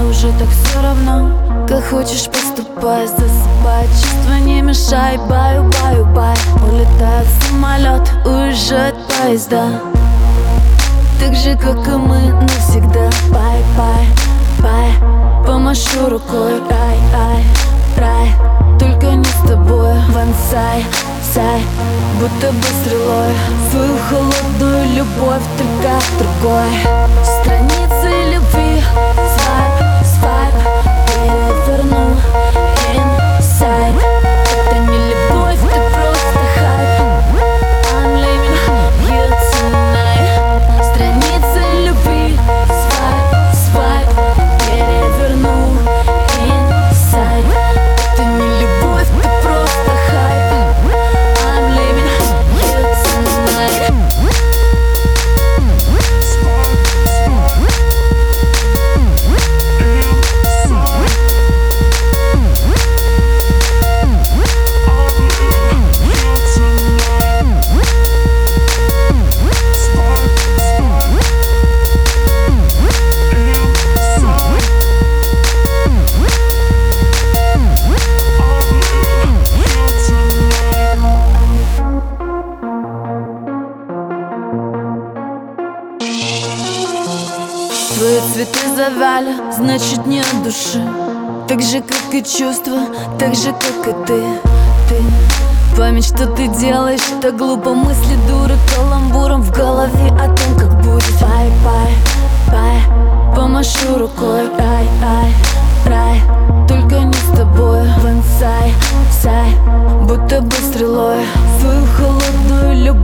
уже так все равно. Как хочешь поступай, засыпай. Чувства не мешай, баю, баю, бай. Улетает самолет, уезжает поезда. Так же, как и мы навсегда. Бай, бай, бай. Помашу рукой, рай, ай, рай. Только не с тобой, вансай, сай Будто бы стрелой. Свою холодную любовь только другой. Страницы Твои цветы завяли, значит не от души. Так же, как и чувства, так же, как и ты. Ты Память, что ты делаешь, так глупо. Мысли дуры каламбуром в голове О том, как будет. Бай, бай, бай Помашу рукой, рай, ай, рай Только не с тобой Вансай, сай Будто бы стрелой. Свою холодную любовь